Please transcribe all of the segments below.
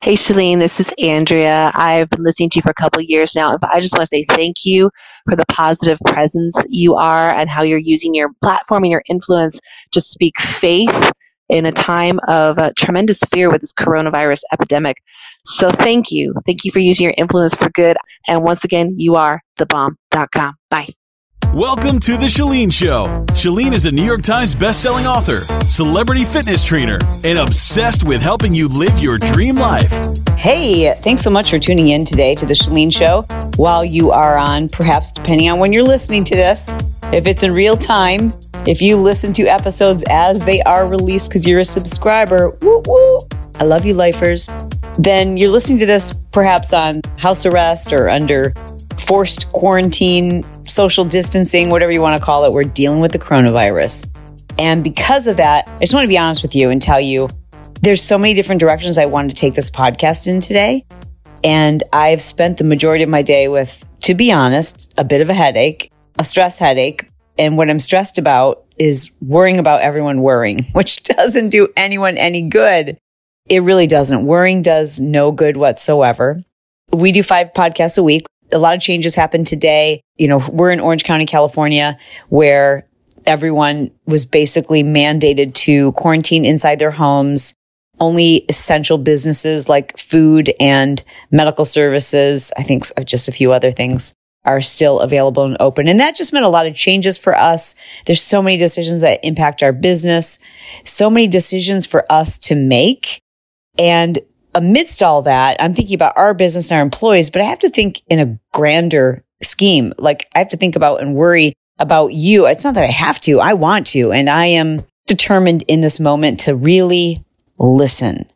Hey, Chalene, this is Andrea. I've been listening to you for a couple years now, but I just want to say thank you for the positive presence you are and how you're using your platform and your influence to speak faith in a time of uh, tremendous fear with this coronavirus epidemic. So thank you. Thank you for using your influence for good. And once again, you are thebomb.com. Bye. Welcome to The Chalene Show. Chalene is a New York Times bestselling author, celebrity fitness trainer, and obsessed with helping you live your dream life. Hey, thanks so much for tuning in today to The Chalene Show. While you are on, perhaps depending on when you're listening to this, if it's in real time, if you listen to episodes as they are released because you're a subscriber, woo woo, I love you, lifers, then you're listening to this perhaps on house arrest or under forced quarantine, social distancing, whatever you want to call it. We're dealing with the coronavirus. And because of that, I just want to be honest with you and tell you there's so many different directions I wanted to take this podcast in today. And I've spent the majority of my day with, to be honest, a bit of a headache, a stress headache. And what I'm stressed about is worrying about everyone worrying, which doesn't do anyone any good. It really doesn't. Worrying does no good whatsoever. We do five podcasts a week a lot of changes happened today. You know, we're in Orange County, California, where everyone was basically mandated to quarantine inside their homes. Only essential businesses like food and medical services, I think just a few other things are still available and open. And that just meant a lot of changes for us. There's so many decisions that impact our business, so many decisions for us to make. And amidst all that, I'm thinking about our business and our employees, but I have to think in a grander scheme. Like I have to think about and worry about you. It's not that I have to, I want to. And I am determined in this moment to really listen,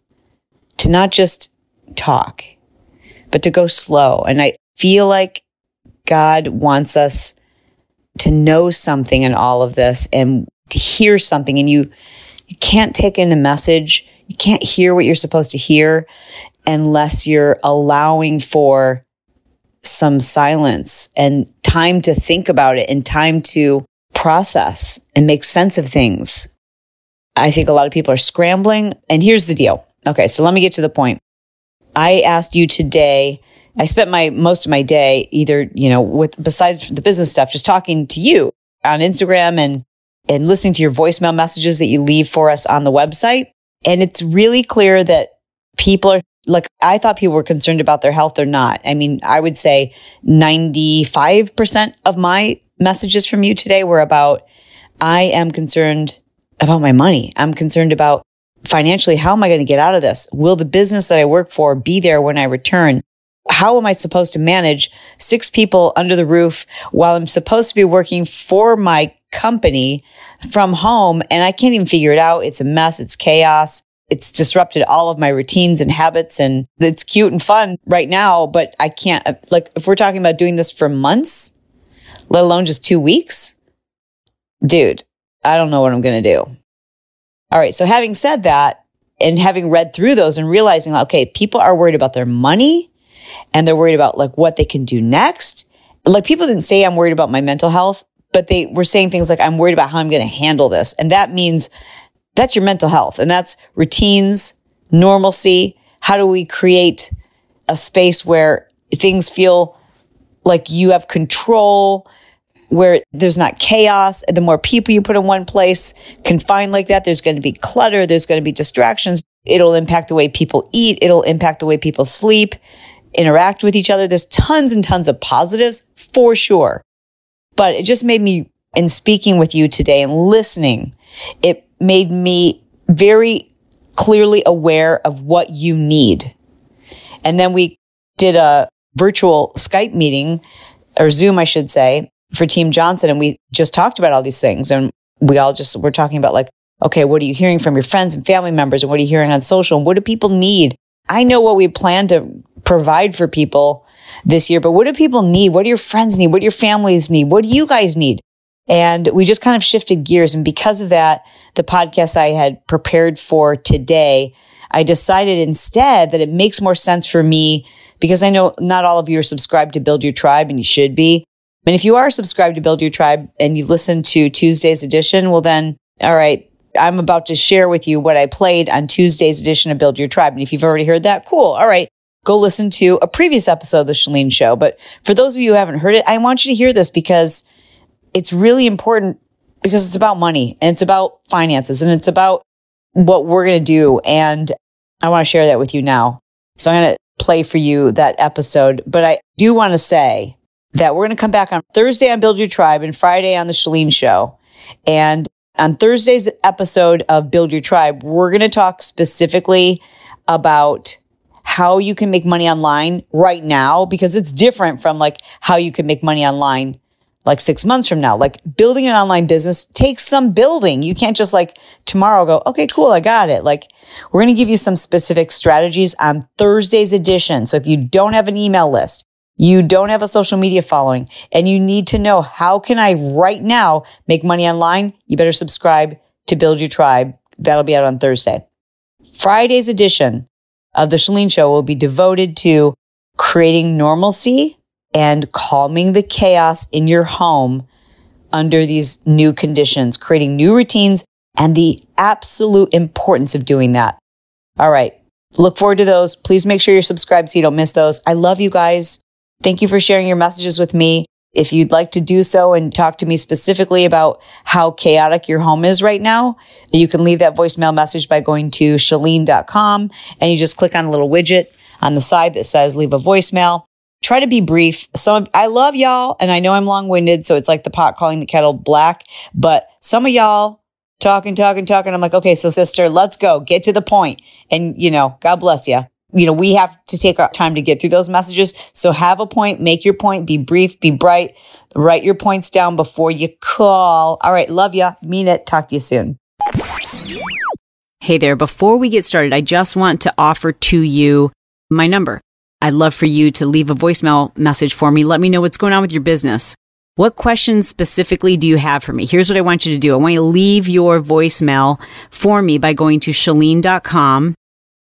to not just talk, but to go slow. And I feel like God wants us to know something in all of this and to hear something. And you, you can't take in a message you can't hear what you're supposed to hear unless you're allowing for some silence and time to think about it and time to process and make sense of things. I think a lot of people are scrambling. And here's the deal. Okay. So let me get to the point. I asked you today, I spent my most of my day either, you know, with besides the business stuff, just talking to you on Instagram and, and listening to your voicemail messages that you leave for us on the website. And it's really clear that people are like, I thought people were concerned about their health or not. I mean, I would say 95% of my messages from you today were about, I am concerned about my money. I'm concerned about financially, how am I going to get out of this? Will the business that I work for be there when I return? How am I supposed to manage six people under the roof while I'm supposed to be working for my company from home and I can't even figure it out. It's a mess. It's chaos. It's disrupted all of my routines and habits and it's cute and fun right now, but I can't, like, if we're talking about doing this for months, let alone just two weeks, dude, I don't know what I'm going to do. All right. So having said that and having read through those and realizing, okay, people are worried about their money and they're worried about like what they can do next. Like people didn't say I'm worried about my mental health but they were saying things like, I'm worried about how I'm going to handle this. And that means that's your mental health and that's routines, normalcy. How do we create a space where things feel like you have control, where there's not chaos. The more people you put in one place, confined like that, there's going to be clutter. There's going to be distractions. It'll impact the way people eat. It'll impact the way people sleep, interact with each other. There's tons and tons of positives for sure. But it just made me, in speaking with you today and listening, it made me very clearly aware of what you need. And then we did a virtual Skype meeting or Zoom, I should say, for Team Johnson. And we just talked about all these things. And we all just were talking about like, okay, what are you hearing from your friends and family members? And what are you hearing on social? And what do people need? I know what we plan to provide for people this year, but what do people need? What do your friends need? What do your families need? What do you guys need? And we just kind of shifted gears. And because of that, the podcast I had prepared for today, I decided instead that it makes more sense for me because I know not all of you are subscribed to Build Your Tribe and you should be. And if you are subscribed to Build Your Tribe and you listen to Tuesday's edition, well, then, all right, I'm about to share with you what I played on Tuesday's edition of Build Your Tribe. And if you've already heard that, cool. All right. Go listen to a previous episode of the Chalene Show. But for those of you who haven't heard it, I want you to hear this because it's really important because it's about money and it's about finances and it's about what we're going to do. And I want to share that with you now. So I'm going to play for you that episode. But I do want to say that we're going to come back on Thursday on Build Your Tribe and Friday on the Chalene Show. And on Thursday's episode of Build Your Tribe, we're going to talk specifically about how you can make money online right now because it's different from like how you can make money online like six months from now. Like building an online business takes some building. You can't just like tomorrow go, okay, cool, I got it. Like we're going to give you some specific strategies on Thursday's edition. So if you don't have an email list, you don't have a social media following and you need to know how can I right now make money online? You better subscribe to Build Your Tribe. That'll be out on Thursday. Friday's edition of the Chalene Show will be devoted to creating normalcy and calming the chaos in your home under these new conditions, creating new routines and the absolute importance of doing that. All right. Look forward to those. Please make sure you're subscribed so you don't miss those. I love you guys. Thank you for sharing your messages with me. If you'd like to do so and talk to me specifically about how chaotic your home is right now, you can leave that voicemail message by going to chalene.com and you just click on a little widget on the side that says leave a voicemail try to be brief. Some, I love y'all and I know I'm long winded. So it's like the pot calling the kettle black, but some of y'all talking, talking, talking. I'm like, okay, so sister, let's go get to the point. And you know, God bless you. You know, we have to take our time to get through those messages. So have a point, make your point, be brief, be bright, write your points down before you call. All right. Love ya. Mean it. Talk to you soon. Hey there. Before we get started, I just want to offer to you my number. I'd love for you to leave a voicemail message for me. Let me know what's going on with your business. What questions specifically do you have for me? Here's what I want you to do. I want you to leave your voicemail for me by going to chalene.com.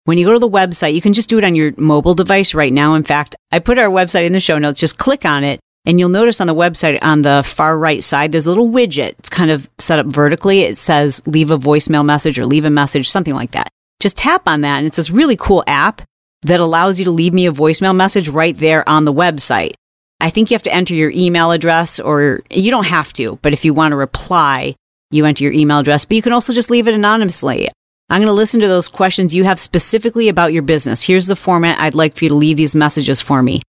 When you go to the website, you can just do it on your mobile device right now. In fact, I put our website in the show notes. Just click on it and you'll notice on the website on the far right side, there's a little widget. It's kind of set up vertically. It says leave a voicemail message or leave a message, something like that. Just tap on that and it's this really cool app that allows you to leave me a voicemail message right there on the website. I think you have to enter your email address or you don't have to, but if you want to reply, you enter your email address, but you can also just leave it anonymously. I'm going to listen to those questions you have specifically about your business. Here's the format I'd like for you to leave these messages for me.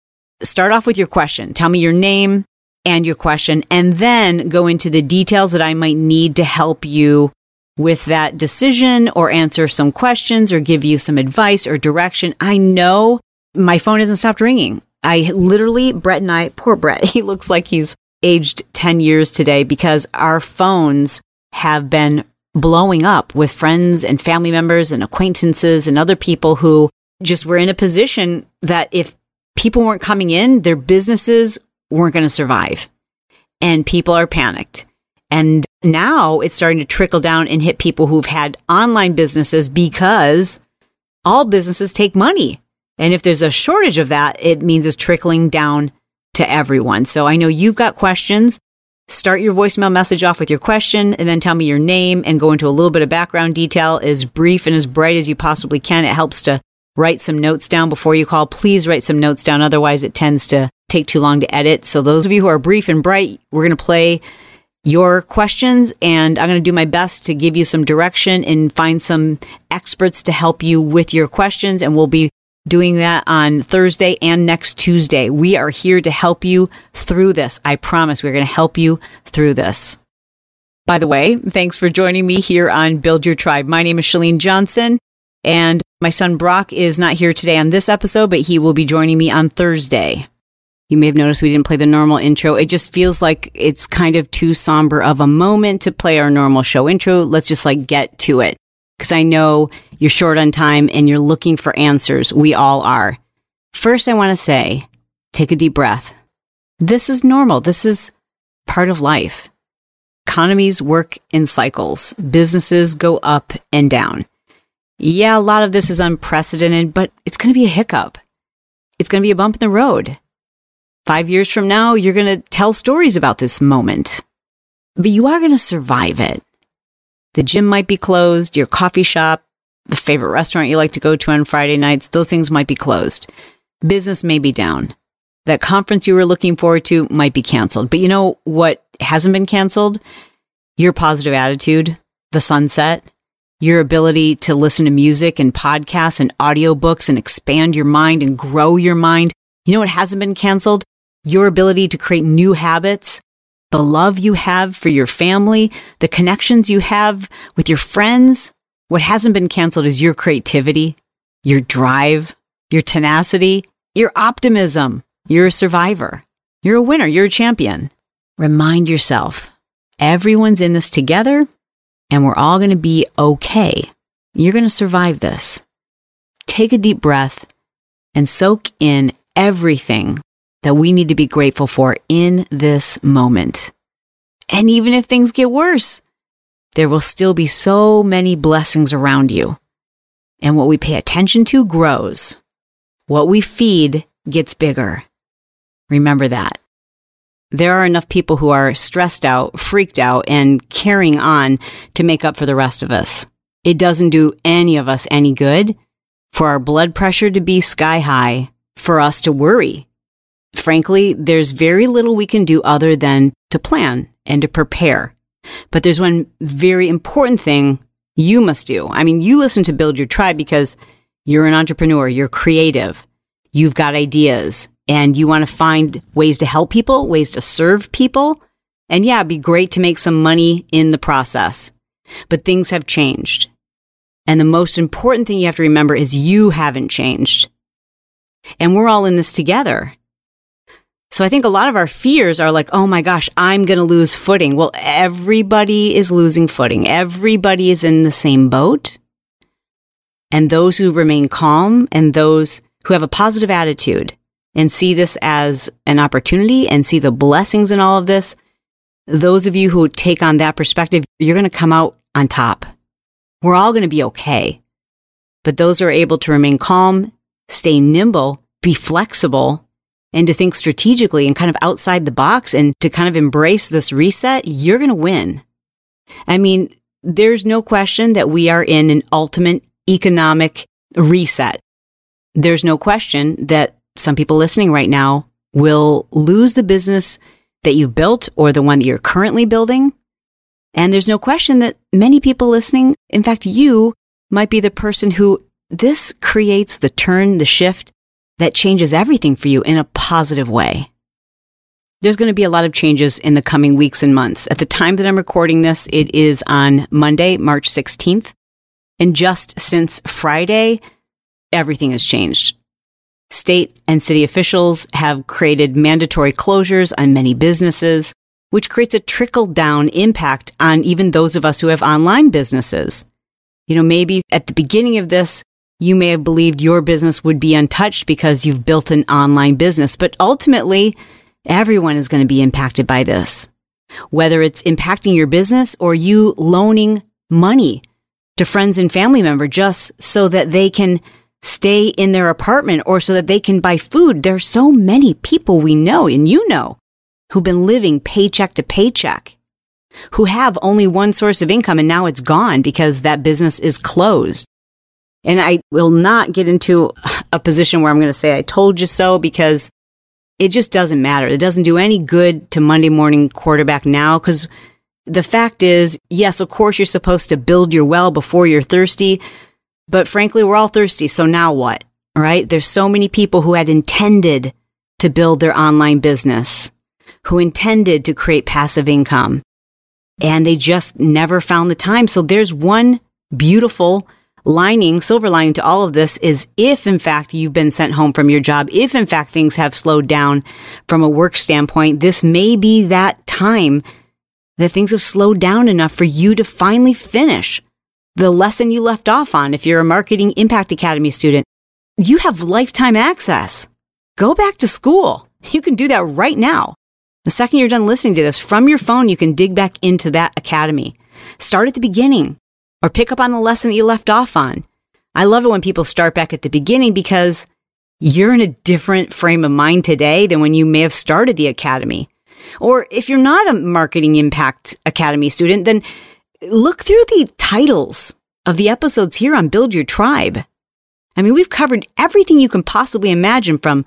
Start off with your question. Tell me your name and your question, and then go into the details that I might need to help you with that decision or answer some questions or give you some advice or direction. I know my phone hasn't stopped ringing. I literally, Brett and I, poor Brett, he looks like he's aged 10 years today because our phones have been blowing up with friends and family members and acquaintances and other people who just were in a position that if people weren't coming in, their businesses weren't going to survive. And people are panicked. And now it's starting to trickle down and hit people who've had online businesses because all businesses take money. And if there's a shortage of that, it means it's trickling down to everyone. So I know you've got questions. Start your voicemail message off with your question and then tell me your name and go into a little bit of background detail as brief and as bright as you possibly can. It helps to write some notes down before you call. Please write some notes down. Otherwise, it tends to take too long to edit. So those of you who are brief and bright, we're going to play your questions and I'm going to do my best to give you some direction and find some experts to help you with your questions. And we'll be doing that on Thursday and next Tuesday. We are here to help you through this. I promise we're going to help you through this. By the way, thanks for joining me here on Build Your Tribe. My name is Chalene Johnson and my son Brock is not here today on this episode, but he will be joining me on Thursday. You may have noticed we didn't play the normal intro. It just feels like it's kind of too somber of a moment to play our normal show intro. Let's just like get to it. Cause I know you're short on time and you're looking for answers. We all are. First, I want to say, take a deep breath. This is normal. This is part of life. Economies work in cycles. Businesses go up and down. Yeah, a lot of this is unprecedented, but it's going to be a hiccup. It's going to be a bump in the road. Five years from now, you're going to tell stories about this moment, but you are going to survive it. The gym might be closed, your coffee shop, the favorite restaurant you like to go to on Friday nights, those things might be closed. Business may be down. That conference you were looking forward to might be canceled. But you know what hasn't been canceled? Your positive attitude, the sunset, your ability to listen to music and podcasts and audiobooks and expand your mind and grow your mind. You know what hasn't been canceled? Your ability to create new habits, the love you have for your family, the connections you have with your friends. What hasn't been canceled is your creativity, your drive, your tenacity, your optimism. You're a survivor. You're a winner. You're a champion. Remind yourself everyone's in this together and we're all going to be okay. You're going to survive this. Take a deep breath and soak in everything that we need to be grateful for in this moment. And even if things get worse, there will still be so many blessings around you. And what we pay attention to grows. What we feed gets bigger. Remember that. There are enough people who are stressed out, freaked out, and carrying on to make up for the rest of us. It doesn't do any of us any good for our blood pressure to be sky high, for us to worry. Frankly, there's very little we can do other than to plan and to prepare. But there's one very important thing you must do. I mean, you listen to Build Your Tribe because you're an entrepreneur, you're creative, you've got ideas, and you want to find ways to help people, ways to serve people. And yeah, it'd be great to make some money in the process. But things have changed. And the most important thing you have to remember is you haven't changed. And we're all in this together. So I think a lot of our fears are like, oh my gosh, I'm going to lose footing. Well, everybody is losing footing. Everybody is in the same boat. And those who remain calm and those who have a positive attitude and see this as an opportunity and see the blessings in all of this, those of you who take on that perspective, you're going to come out on top. We're all going to be okay. But those who are able to remain calm, stay nimble, be flexible, and to think strategically and kind of outside the box and to kind of embrace this reset, you're going to win. I mean, there's no question that we are in an ultimate economic reset. There's no question that some people listening right now will lose the business that you built or the one that you're currently building. And there's no question that many people listening, in fact, you might be the person who this creates the turn, the shift that changes everything for you in a positive way. There's going to be a lot of changes in the coming weeks and months. At the time that I'm recording this, it is on Monday, March 16th. And just since Friday, everything has changed. State and city officials have created mandatory closures on many businesses, which creates a trickle down impact on even those of us who have online businesses. You know, maybe at the beginning of this, you may have believed your business would be untouched because you've built an online business, but ultimately, everyone is going to be impacted by this. Whether it's impacting your business or you loaning money to friends and family members just so that they can stay in their apartment or so that they can buy food. There are so many people we know and you know who've been living paycheck to paycheck, who have only one source of income and now it's gone because that business is closed. And I will not get into a position where I'm going to say, I told you so, because it just doesn't matter. It doesn't do any good to Monday morning quarterback now, because the fact is, yes, of course, you're supposed to build your well before you're thirsty. But frankly, we're all thirsty. So now what? Right? There's so many people who had intended to build their online business, who intended to create passive income, and they just never found the time. So there's one beautiful lining, silver lining to all of this is if in fact you've been sent home from your job, if in fact things have slowed down from a work standpoint, this may be that time that things have slowed down enough for you to finally finish the lesson you left off on. If you're a Marketing Impact Academy student, you have lifetime access. Go back to school. You can do that right now. The second you're done listening to this from your phone, you can dig back into that academy. Start at the beginning or pick up on the lesson that you left off on. I love it when people start back at the beginning because you're in a different frame of mind today than when you may have started the academy. Or if you're not a marketing impact academy student, then look through the titles of the episodes here on Build Your Tribe. I mean, we've covered everything you can possibly imagine from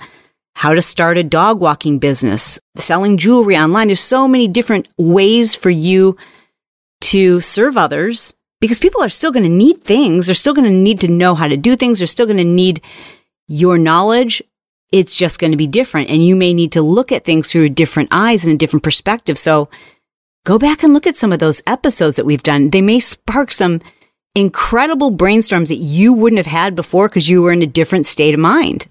how to start a dog walking business, selling jewelry online. There's so many different ways for you to serve others because people are still going to need things. They're still going to need to know how to do things. They're still going to need your knowledge. It's just going to be different. And you may need to look at things through different eyes and a different perspective. So go back and look at some of those episodes that we've done. They may spark some incredible brainstorms that you wouldn't have had before because you were in a different state of mind.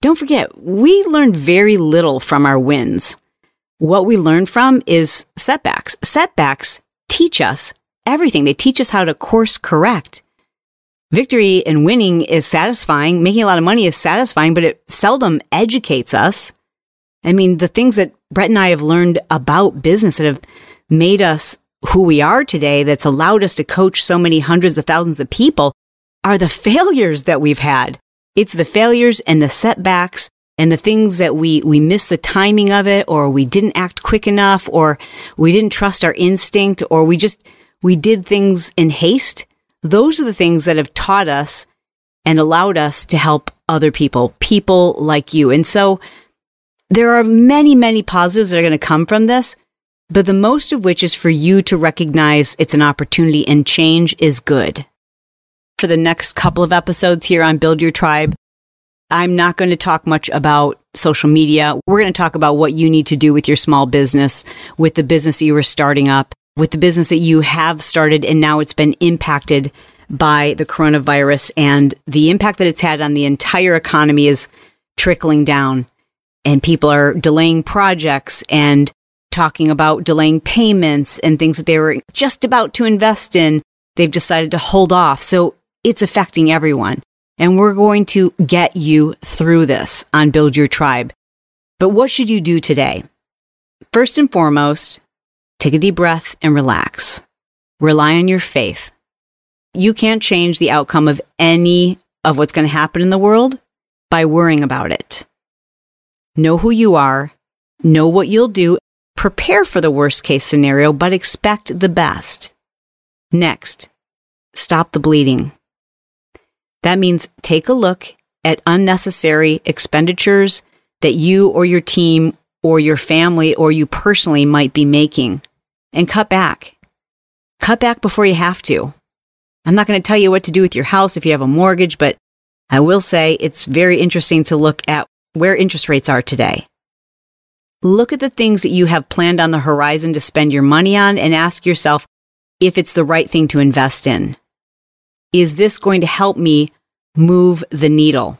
Don't forget, we learned very little from our wins. What we learn from is setbacks. Setbacks teach us everything. They teach us how to course correct. Victory and winning is satisfying. Making a lot of money is satisfying, but it seldom educates us. I mean, the things that Brett and I have learned about business that have made us who we are today, that's allowed us to coach so many hundreds of thousands of people, are the failures that we've had. It's the failures and the setbacks and the things that we, we missed the timing of it, or we didn't act quick enough, or we didn't trust our instinct, or we just, we did things in haste. Those are the things that have taught us and allowed us to help other people, people like you. And so there are many, many positives that are going to come from this but the most of which is for you to recognize it's an opportunity and change is good. For the next couple of episodes here on Build Your Tribe, I'm not going to talk much about social media. We're going to talk about what you need to do with your small business, with the business you were starting up, with the business that you have started and now it's been impacted by the coronavirus and the impact that it's had on the entire economy is trickling down and people are delaying projects and talking about delaying payments and things that they were just about to invest in. They've decided to hold off. So it's affecting everyone. And we're going to get you through this on Build Your Tribe. But what should you do today? First and foremost, take a deep breath and relax. Rely on your faith. You can't change the outcome of any of what's going to happen in the world by worrying about it. Know who you are, know what you'll do, Prepare for the worst case scenario, but expect the best. Next, stop the bleeding. That means take a look at unnecessary expenditures that you or your team or your family or you personally might be making and cut back. Cut back before you have to. I'm not going to tell you what to do with your house if you have a mortgage, but I will say it's very interesting to look at where interest rates are today. Look at the things that you have planned on the horizon to spend your money on and ask yourself if it's the right thing to invest in. Is this going to help me move the needle?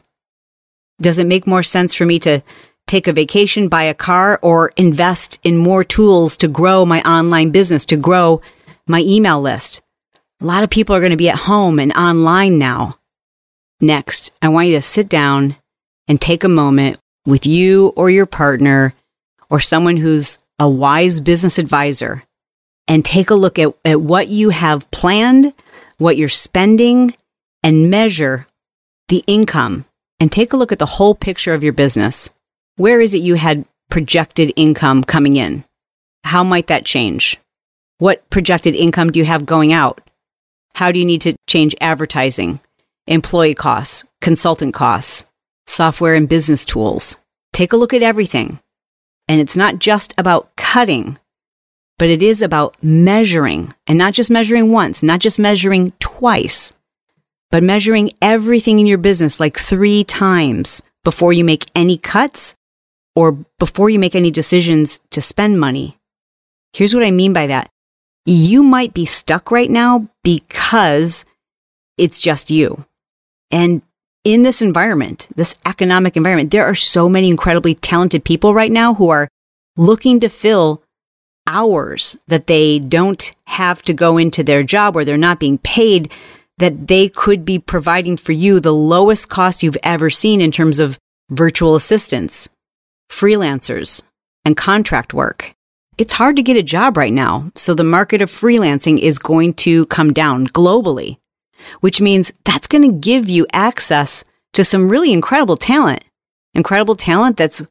Does it make more sense for me to take a vacation, buy a car, or invest in more tools to grow my online business, to grow my email list? A lot of people are going to be at home and online now. Next, I want you to sit down and take a moment with you or your partner or someone who's a wise business advisor and take a look at, at what you have planned, what you're spending, and measure the income and take a look at the whole picture of your business. Where is it you had projected income coming in? How might that change? What projected income do you have going out? How do you need to change advertising, employee costs, consultant costs, software and business tools? Take a look at everything. And it's not just about cutting, but it is about measuring and not just measuring once, not just measuring twice, but measuring everything in your business like three times before you make any cuts or before you make any decisions to spend money. Here's what I mean by that. You might be stuck right now because it's just you. And in this environment, this economic environment, there are so many incredibly talented people right now who are looking to fill hours that they don't have to go into their job where they're not being paid that they could be providing for you the lowest cost you've ever seen in terms of virtual assistants, freelancers, and contract work. It's hard to get a job right now, so the market of freelancing is going to come down globally which means that's going to give you access to some really incredible talent. Incredible talent that's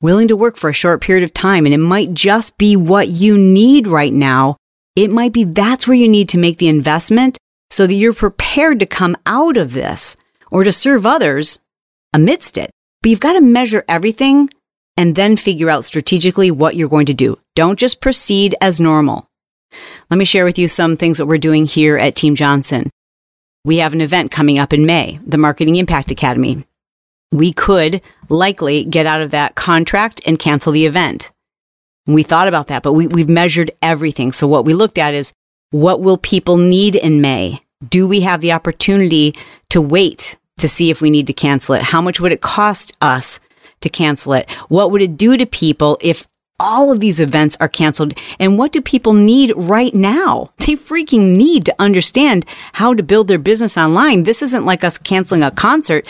willing to work for a short period of time. And it might just be what you need right now it might be that's where you need to make the investment so that you're prepared to come out of this or to serve others amidst it. But you've got to measure everything and then figure out strategically what you're going to do. Don't just proceed as normal. Let me share with you some things that we're doing here at Team Johnson. We have an event coming up in May, the Marketing Impact Academy. We could likely get out of that contract and cancel the event. We thought about that, but we, we've measured everything. So what we looked at is what will people need in May? Do we have the opportunity to wait to see if we need to cancel it? How much would it cost us to cancel it? What would it do to people if all of these events are canceled? And what do people need right now? They freaking need to understand how to build their business online. This isn't like us canceling a concert.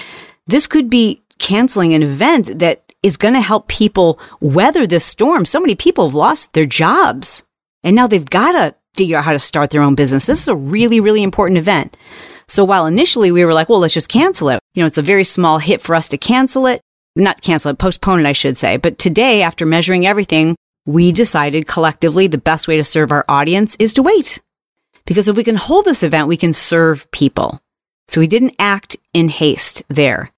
This could be canceling an event that is going to help people weather this storm. So many people have lost their jobs and now they've got to figure out how to start their own business. This is a really, really important event. So while initially we were like, well, let's just cancel it. You know, it's a very small hit for us to cancel it not cancel it, postpone it, I should say. But today, after measuring everything, we decided collectively the best way to serve our audience is to wait. Because if we can hold this event, we can serve people. So we didn't act in haste there.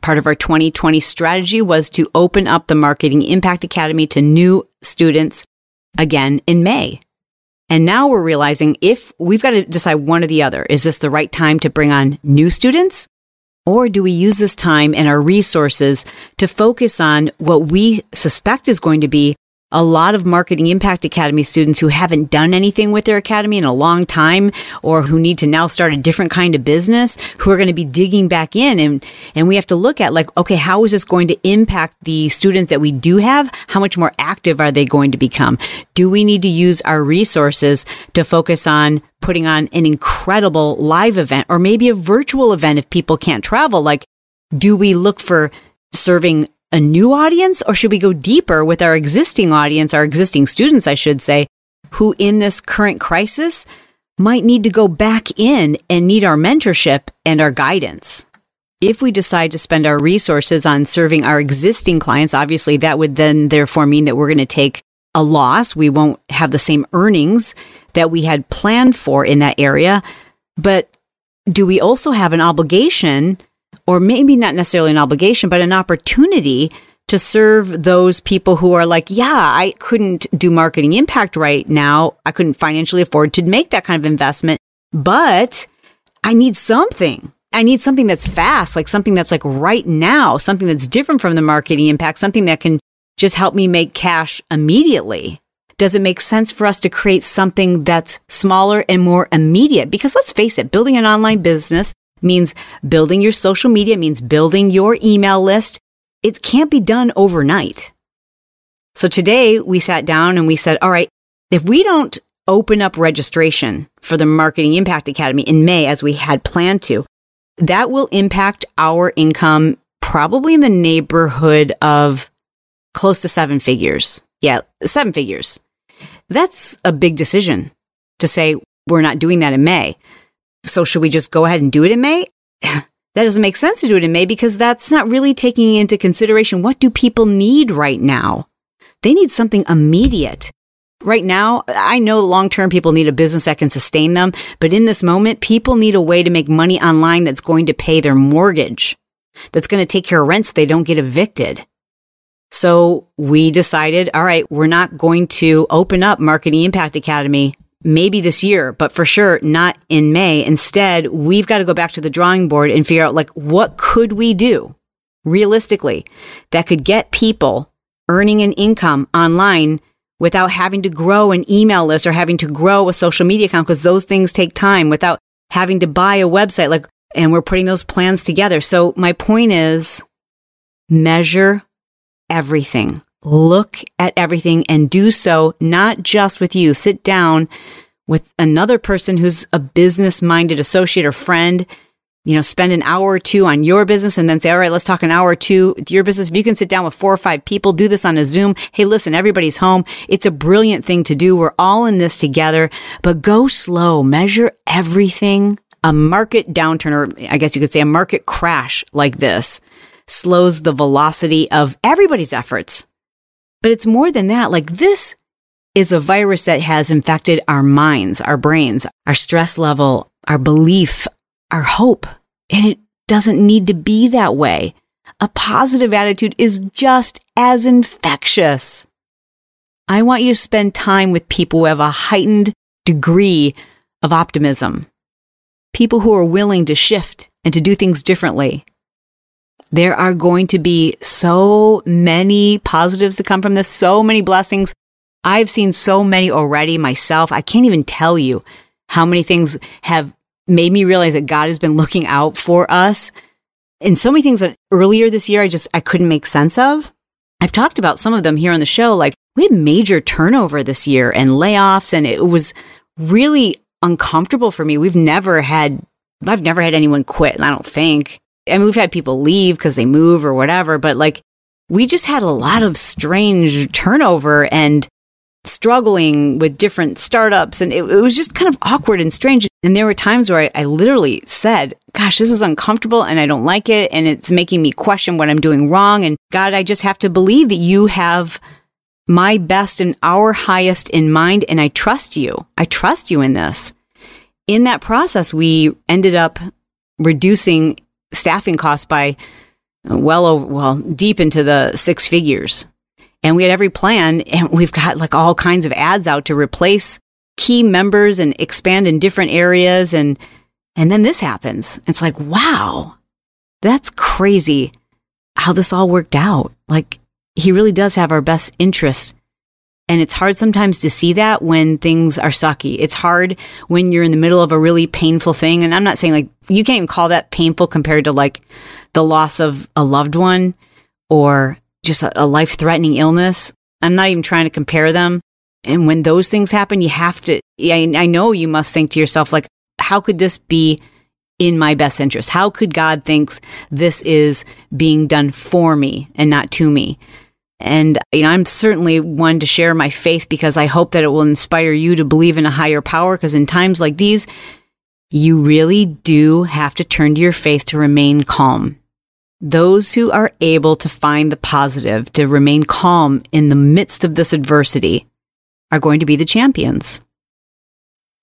Part of our 2020 strategy was to open up the Marketing Impact Academy to new students again in May. And now we're realizing if we've got to decide one or the other, is this the right time to bring on new students or do we use this time and our resources to focus on what we suspect is going to be a lot of Marketing Impact Academy students who haven't done anything with their academy in a long time or who need to now start a different kind of business who are going to be digging back in and and we have to look at like okay how is this going to impact the students that we do have? How much more active are they going to become? Do we need to use our resources to focus on putting on an incredible live event or maybe a virtual event if people can't travel? Like do we look for serving a new audience or should we go deeper with our existing audience, our existing students, I should say, who in this current crisis might need to go back in and need our mentorship and our guidance? If we decide to spend our resources on serving our existing clients, obviously that would then therefore mean that we're going to take a loss. We won't have the same earnings that we had planned for in that area. But do we also have an obligation or maybe not necessarily an obligation, but an opportunity to serve those people who are like, yeah, I couldn't do marketing impact right now. I couldn't financially afford to make that kind of investment, but I need something. I need something that's fast, like something that's like right now, something that's different from the marketing impact, something that can just help me make cash immediately. Does it make sense for us to create something that's smaller and more immediate? Because let's face it, building an online business means building your social media, means building your email list. It can't be done overnight. So today we sat down and we said, all right, if we don't open up registration for the Marketing Impact Academy in May as we had planned to, that will impact our income probably in the neighborhood of close to seven figures. Yeah, seven figures. That's a big decision to say we're not doing that in May. So should we just go ahead and do it in May? that doesn't make sense to do it in May because that's not really taking into consideration what do people need right now? They need something immediate. Right now, I know long term people need a business that can sustain them, but in this moment, people need a way to make money online that's going to pay their mortgage, that's going to take care of rent so they don't get evicted. So we decided, all right, we're not going to open up Marketing Impact Academy maybe this year, but for sure not in May. Instead, we've got to go back to the drawing board and figure out like what could we do realistically that could get people earning an income online without having to grow an email list or having to grow a social media account because those things take time without having to buy a website like and we're putting those plans together. So my point is measure everything look at everything and do so not just with you. Sit down with another person who's a business minded associate or friend. You know, spend an hour or two on your business and then say, all right, let's talk an hour or two with your business. If you can sit down with four or five people, do this on a Zoom. Hey, listen, everybody's home. It's a brilliant thing to do. We're all in this together, but go slow, measure everything. A market downturn, or I guess you could say a market crash like this slows the velocity of everybody's efforts but it's more than that. Like this is a virus that has infected our minds, our brains, our stress level, our belief, our hope. And it doesn't need to be that way. A positive attitude is just as infectious. I want you to spend time with people who have a heightened degree of optimism, people who are willing to shift and to do things differently. There are going to be so many positives to come from this, so many blessings. I've seen so many already myself. I can't even tell you how many things have made me realize that God has been looking out for us. And so many things that earlier this year I just I couldn't make sense of. I've talked about some of them here on the show. Like we had major turnover this year and layoffs, and it was really uncomfortable for me. We've never had I've never had anyone quit, and I don't think. I mean, we've had people leave because they move or whatever, but like we just had a lot of strange turnover and struggling with different startups. And it, it was just kind of awkward and strange. And there were times where I, I literally said, Gosh, this is uncomfortable and I don't like it. And it's making me question what I'm doing wrong. And God, I just have to believe that you have my best and our highest in mind. And I trust you. I trust you in this. In that process, we ended up reducing staffing costs by uh, well over, well, deep into the six figures. And we had every plan and we've got like all kinds of ads out to replace key members and expand in different areas. And, and then this happens. It's like, wow, that's crazy how this all worked out. Like he really does have our best interests and it's hard sometimes to see that when things are sucky. It's hard when you're in the middle of a really painful thing. And I'm not saying like you can't even call that painful compared to like the loss of a loved one or just a, life threatening illness. I'm not even trying to compare them. And when those things happen, you have to, I, I know you must think to yourself, like, how could this be in my best interest? How could God think this is being done for me and not to me? And, you know, I'm certainly one to share my faith because I hope that it will inspire you to believe in a higher power. Because in times like these, you really do have to turn to your faith to remain calm. Those who are able to find the positive, to remain calm in the midst of this adversity, are going to be the champions.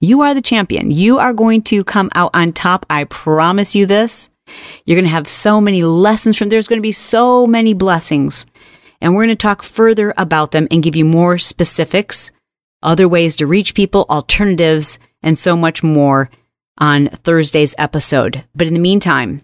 You are the champion. You are going to come out on top. I promise you this. You're going to have so many lessons from there's going to be so many blessings and we're going to talk further about them and give you more specifics, other ways to reach people, alternatives, and so much more on Thursday's episode. But in the meantime,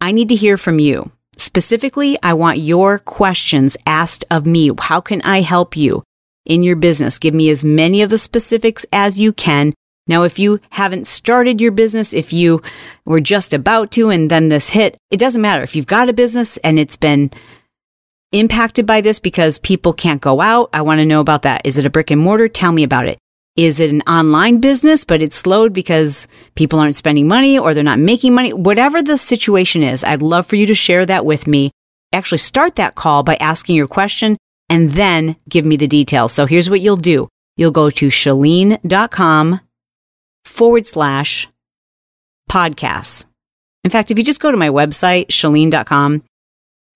I need to hear from you. Specifically, I want your questions asked of me. How can I help you in your business? Give me as many of the specifics as you can. Now, if you haven't started your business, if you were just about to and then this hit, it doesn't matter. If you've got a business and it's been impacted by this because people can't go out? I want to know about that. Is it a brick and mortar? Tell me about it. Is it an online business, but it's slowed because people aren't spending money or they're not making money? Whatever the situation is, I'd love for you to share that with me. Actually, start that call by asking your question and then give me the details. So here's what you'll do you'll go to chalene.com forward slash podcasts. In fact, if you just go to my website, chalene.com,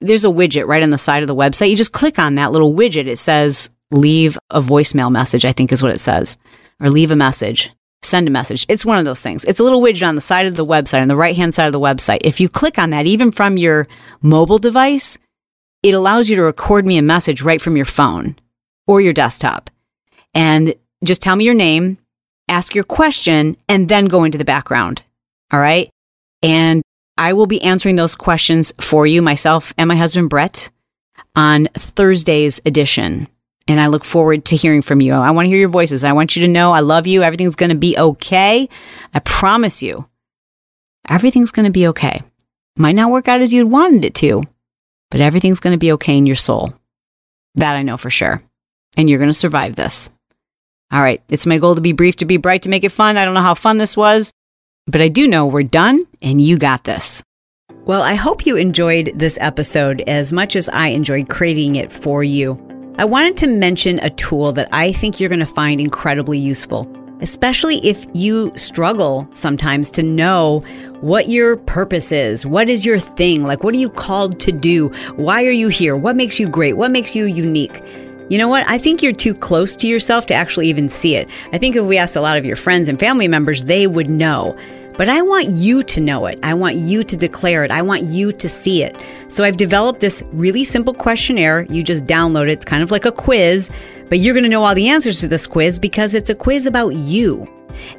there's a widget right on the side of the website. You just click on that little widget. It says leave a voicemail message, I think is what it says, or leave a message, send a message. It's one of those things. It's a little widget on the side of the website, on the right hand side of the website. If you click on that, even from your mobile device, it allows you to record me a message right from your phone or your desktop. And just tell me your name, ask your question, and then go into the background. All right. And I will be answering those questions for you, myself and my husband, Brett, on Thursday's edition. And I look forward to hearing from you. I want to hear your voices. I want you to know I love you. Everything's going to be okay. I promise you, everything's going to be okay. Might not work out as you'd wanted it to, but everything's going to be okay in your soul. That I know for sure. And you're going to survive this. All right. It's my goal to be brief, to be bright, to make it fun. I don't know how fun this was. But I do know we're done and you got this. Well, I hope you enjoyed this episode as much as I enjoyed creating it for you. I wanted to mention a tool that I think you're going to find incredibly useful, especially if you struggle sometimes to know what your purpose is. What is your thing? Like, what are you called to do? Why are you here? What makes you great? What makes you unique? You know what? I think you're too close to yourself to actually even see it. I think if we asked a lot of your friends and family members, they would know. But I want you to know it. I want you to declare it. I want you to see it. So I've developed this really simple questionnaire. You just download it. It's kind of like a quiz, but you're going to know all the answers to this quiz because it's a quiz about you.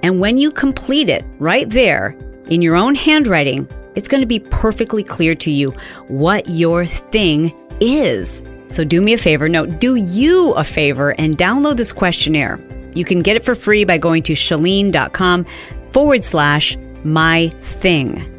And when you complete it right there in your own handwriting, it's going to be perfectly clear to you what your thing is. So do me a favor. No, do you a favor and download this questionnaire. You can get it for free by going to chalene.com forward slash my thing.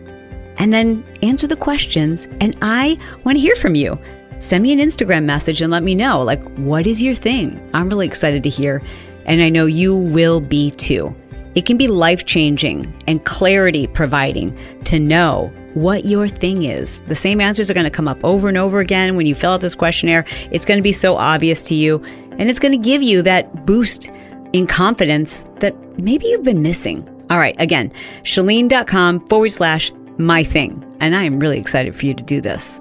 And then answer the questions. And I want to hear from you. Send me an Instagram message and let me know, like, what is your thing? I'm really excited to hear. And I know you will be too. It can be life changing and clarity providing to know what your thing is. The same answers are going to come up over and over again when you fill out this questionnaire. It's going to be so obvious to you, and it's going to give you that boost in confidence that maybe you've been missing. All right, again, chalene.com forward slash my thing. And I am really excited for you to do this.